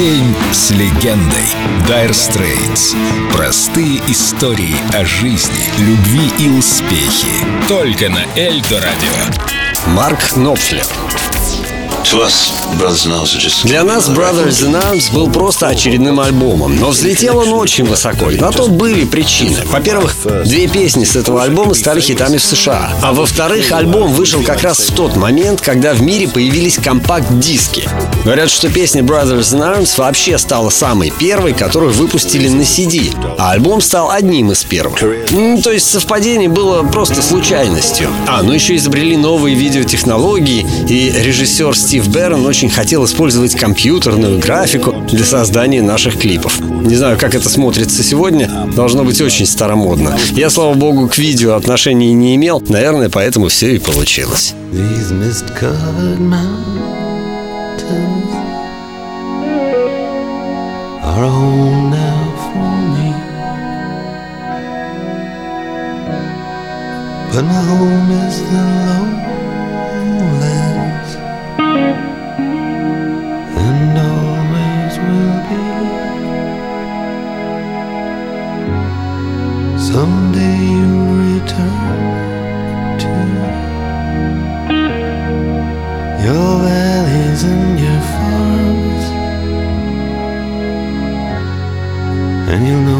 День с легендой. Dire Straits. Простые истории о жизни, любви и успехе. Только на Эльдо Радио. Марк Knopfler. Для нас Brothers in Arms был просто очередным альбомом, но взлетел он очень высоко. На то были причины. Во-первых, две песни с этого альбома стали хитами в США. А во-вторых, альбом вышел как раз в тот момент, когда в мире появились компакт-диски. Говорят, что песня Brothers in Arms вообще стала самой первой, которую выпустили на CD, а альбом стал одним из первых. Ну, то есть совпадение было просто случайностью. А, ну еще изобрели новые видеотехнологии, и режиссер Стив Стив Берн очень хотел использовать компьютерную графику для создания наших клипов. Не знаю, как это смотрится сегодня, должно быть очень старомодно. Я, слава богу, к видео отношений не имел, наверное, поэтому все и получилось. But my home is the lowlands. Someday you'll return to your valleys and your farms, and you'll no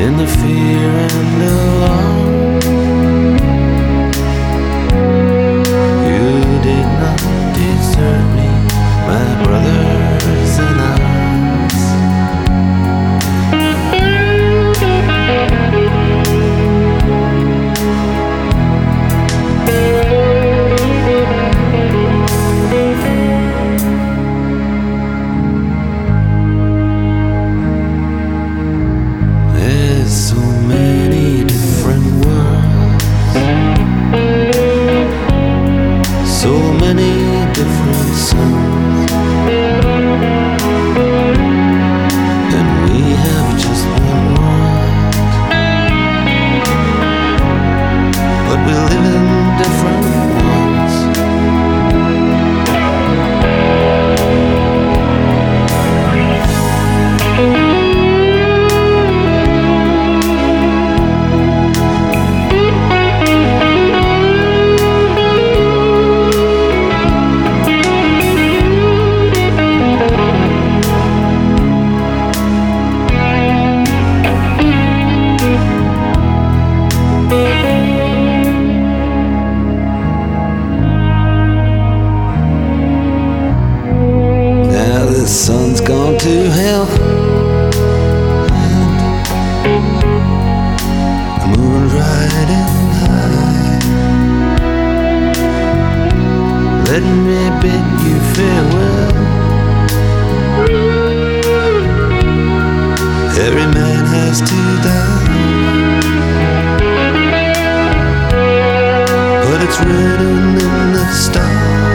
in the fear and the You sun's gone to hell. The moon's riding high. Let me bid you farewell. Every man has to die. But it's written in the stars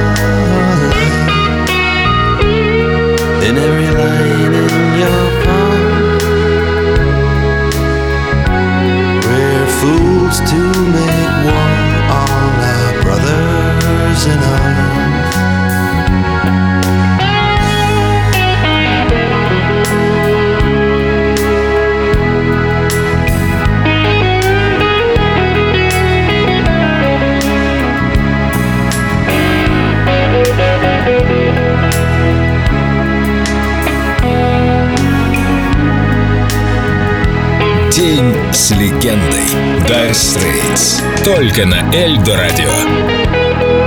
День с легендой. Дарь Стрейтс. Только на Эльдо Радио.